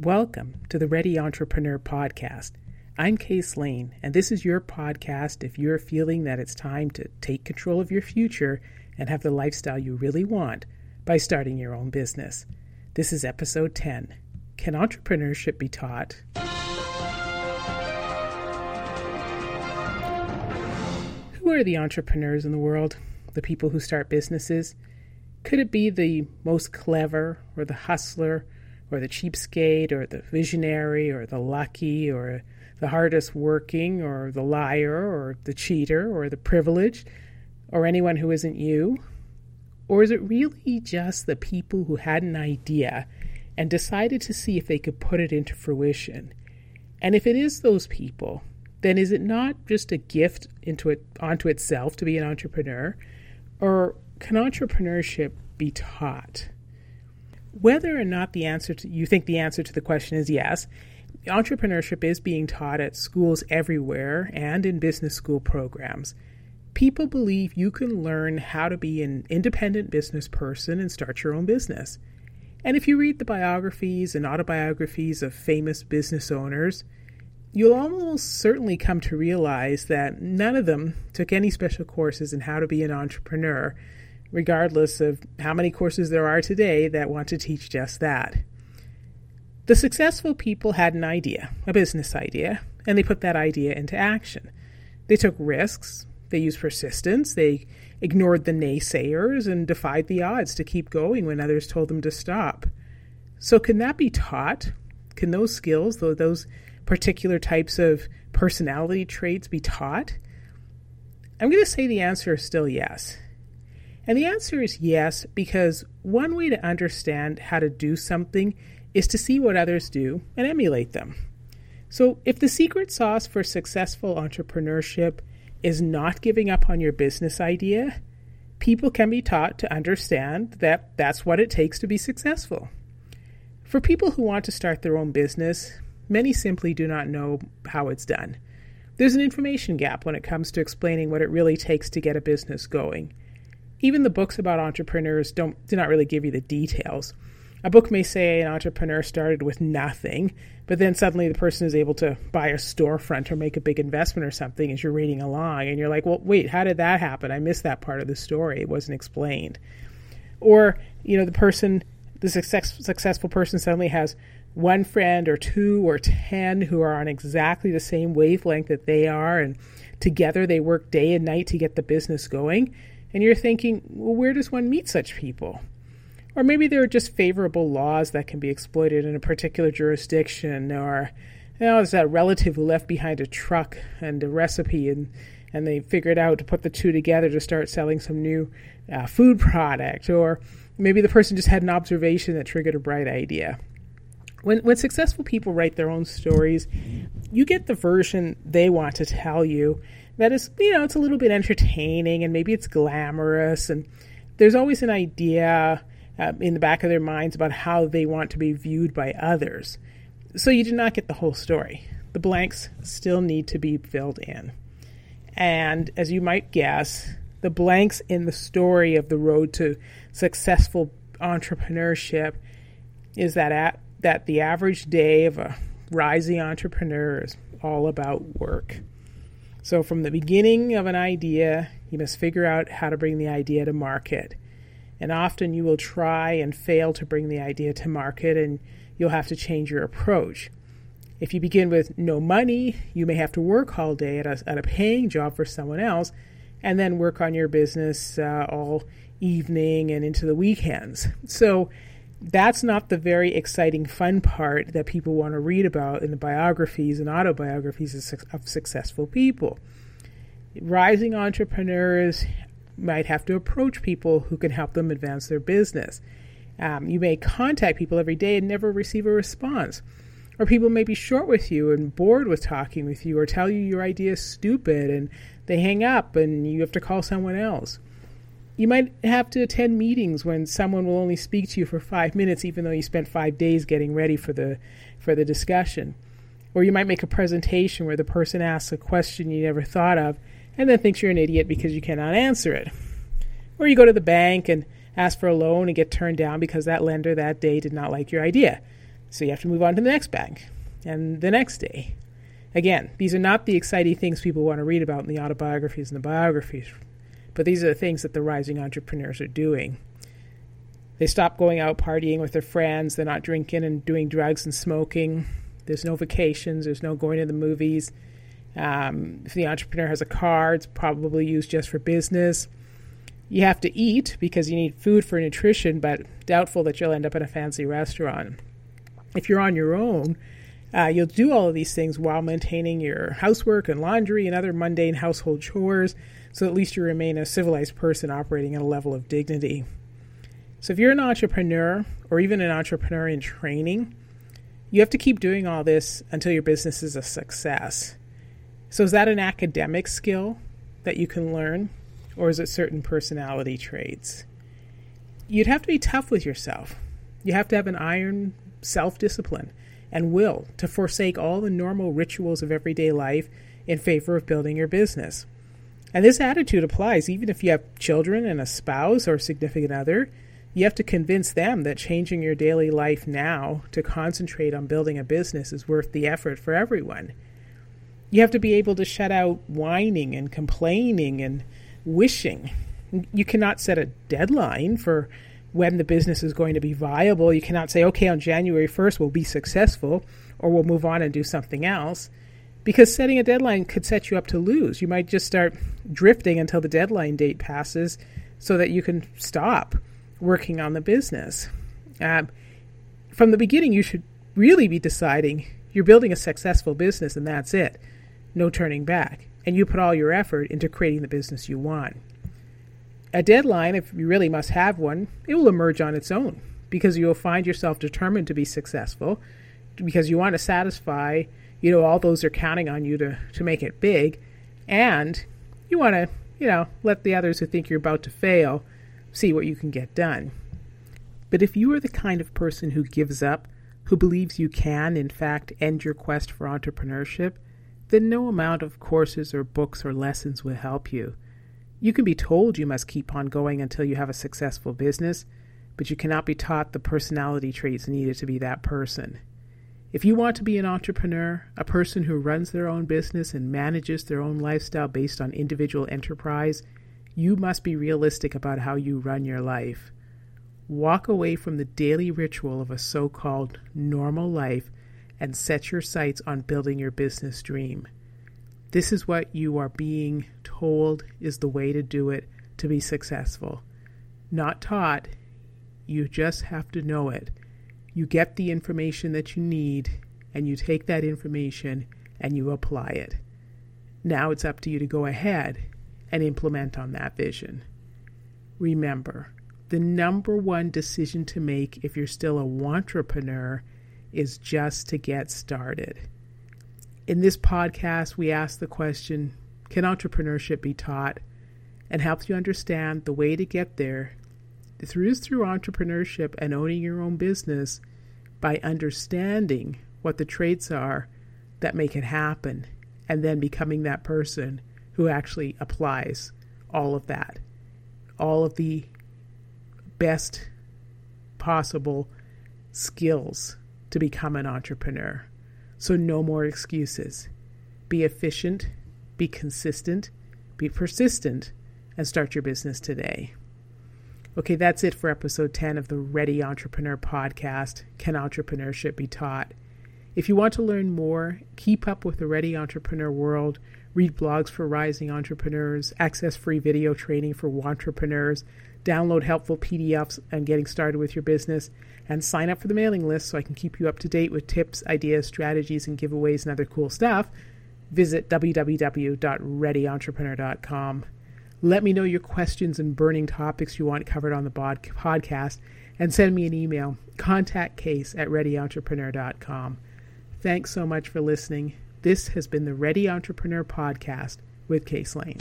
Welcome to the Ready Entrepreneur Podcast. I'm Case Lane, and this is your podcast if you're feeling that it's time to take control of your future and have the lifestyle you really want by starting your own business. This is episode 10 Can Entrepreneurship Be Taught? Who are the entrepreneurs in the world? The people who start businesses? Could it be the most clever or the hustler? Or the cheapskate or the visionary or the lucky or the hardest working or the liar or the cheater or the privileged or anyone who isn't you? Or is it really just the people who had an idea and decided to see if they could put it into fruition? And if it is those people, then is it not just a gift into it onto itself to be an entrepreneur? Or can entrepreneurship be taught? Whether or not the answer to, you think the answer to the question is yes, entrepreneurship is being taught at schools everywhere and in business school programs. People believe you can learn how to be an independent business person and start your own business. And if you read the biographies and autobiographies of famous business owners, you'll almost certainly come to realize that none of them took any special courses in how to be an entrepreneur regardless of how many courses there are today that want to teach just that. The successful people had an idea, a business idea, and they put that idea into action. They took risks, they used persistence, they ignored the naysayers, and defied the odds to keep going when others told them to stop. So, can that be taught? Can those skills, those particular types of personality traits, be taught? I'm going to say the answer is still yes. And the answer is yes, because one way to understand how to do something is to see what others do and emulate them. So, if the secret sauce for successful entrepreneurship is not giving up on your business idea, people can be taught to understand that that's what it takes to be successful. For people who want to start their own business, many simply do not know how it's done. There's an information gap when it comes to explaining what it really takes to get a business going even the books about entrepreneurs don't do not really give you the details. A book may say an entrepreneur started with nothing, but then suddenly the person is able to buy a storefront or make a big investment or something as you're reading along, and you're like, well, wait, how did that happen? I missed that part of the story. It wasn't explained. Or, you know, the person, the success, successful person suddenly has one friend or two or ten who are on exactly the same wavelength that they are, and together they work day and night to get the business going and you're thinking, well, where does one meet such people? Or maybe there are just favorable laws that can be exploited in a particular jurisdiction, or you know, there's that relative who left behind a truck and a recipe, and and they figured out to put the two together to start selling some new uh, food product, or maybe the person just had an observation that triggered a bright idea. When when successful people write their own stories, you get the version they want to tell you, that is, you know, it's a little bit entertaining and maybe it's glamorous. And there's always an idea uh, in the back of their minds about how they want to be viewed by others. So you do not get the whole story. The blanks still need to be filled in. And as you might guess, the blanks in the story of the road to successful entrepreneurship is that at, that the average day of a rising entrepreneur is all about work. So, from the beginning of an idea, you must figure out how to bring the idea to market. And often you will try and fail to bring the idea to market, and you'll have to change your approach. If you begin with no money, you may have to work all day at a, at a paying job for someone else and then work on your business uh, all evening and into the weekends. So, that's not the very exciting, fun part that people want to read about in the biographies and autobiographies of, successful people. Rising entrepreneurs might have to approach people who can help them advance their business. Um, you may contact people every day and never receive a response. Or people may be short with you and bored with talking with you, or tell you your idea is stupid and they hang up and you have to call someone else. You might have to attend meetings when someone will only speak to you for five minutes, even though you spent five days getting ready for the for the discussion. Or you might make a presentation where the person asks a question you never thought of and then thinks you're an idiot because you cannot answer it. Or you go to the bank and ask for a loan and get turned down because that lender that day did not like your idea. So you have to move on to the next bank and the next day. Again, these are not the exciting things people want to read about in the autobiographies and the biographies, but these are the things that the rising entrepreneurs are doing. They stop going out partying with their friends, they're not drinking and doing drugs and smoking. There's no vacations, there's no going to the movies. Um, if the entrepreneur has a car, it's probably used just for business. You have to eat because you need food for nutrition, but doubtful that you'll end up in a fancy restaurant. If you're on your own, uh, you'll do all of these things while maintaining your housework and laundry and other mundane household chores, so at least you remain a civilized person operating at a level of dignity. So, if you're an entrepreneur or even an entrepreneur in training, you have to keep doing all this until your business is a success. So, is that an academic skill that you can learn, or is it certain personality traits? You'd have to be tough with yourself. You have to have an iron self discipline and will to forsake all the normal rituals of everyday life in favor of building your business. And this attitude applies even if you have children and a spouse or significant other. You have to convince them that changing your daily life now to concentrate on building a business is worth the effort for everyone. You have to be able to shut out whining and complaining and wishing. You cannot set a deadline for when the business is going to be viable. You cannot say, okay, on January 1st we'll be successful or we'll move on and do something else because setting a deadline could set you up to lose. You might just start drifting until the deadline date passes so that you can stop working on the business. Uh, from the beginning, you should really be deciding you're building a successful business and that's it. No turning back. And you put all your effort into creating the business you want a deadline, if you really must have one, it will emerge on its own because you will find yourself determined to be successful because you want to satisfy, you know, all those are counting on you to, to make it big. And you want to, you know, let the others who think you're about to fail see what you can get done. But if you are the kind of person who gives up, who believes you can, in fact, end your quest for entrepreneurship, then no amount of courses or books or lessons will help you. You can be told you must keep on going until you have a successful business, but you cannot be taught the personality traits needed to be that person. If you want to be an entrepreneur, a person who runs their own business and manages their own lifestyle based on individual enterprise, you must be realistic about how you run your life. Walk away from the daily ritual of a so called normal life and set your sights on building your business dream. This is what you are being told is the way to do it to be successful. Not taught, you just have to know it. You get the information that you need, and you take that information and you apply it. Now it's up to you to go ahead and implement on that vision. Remember, the number one decision to make if you're still a entrepreneur is just to get started. In this podcast, we ask the question Can entrepreneurship be taught? and helps you understand the way to get there through through entrepreneurship and owning your own business by understanding what the traits are that make it happen and then becoming that person who actually applies all of that all of the best possible skills to become an entrepreneur so, no more excuses. Be efficient, be consistent, be persistent, and start your business today. Okay, that's it for episode 10 of the Ready Entrepreneur podcast Can Entrepreneurship Be Taught? If you want to learn more, keep up with the Ready Entrepreneur world, read blogs for rising entrepreneurs, access free video training for entrepreneurs, download helpful PDFs on getting started with your business, and sign up for the mailing list so I can keep you up to date with tips, ideas, strategies, and giveaways and other cool stuff, visit www.readyentrepreneur.com. Let me know your questions and burning topics you want covered on the bod- podcast, and send me an email, contactcase at readyentrepreneur.com. Thanks so much for listening. This has been the Ready Entrepreneur Podcast with Case Lane.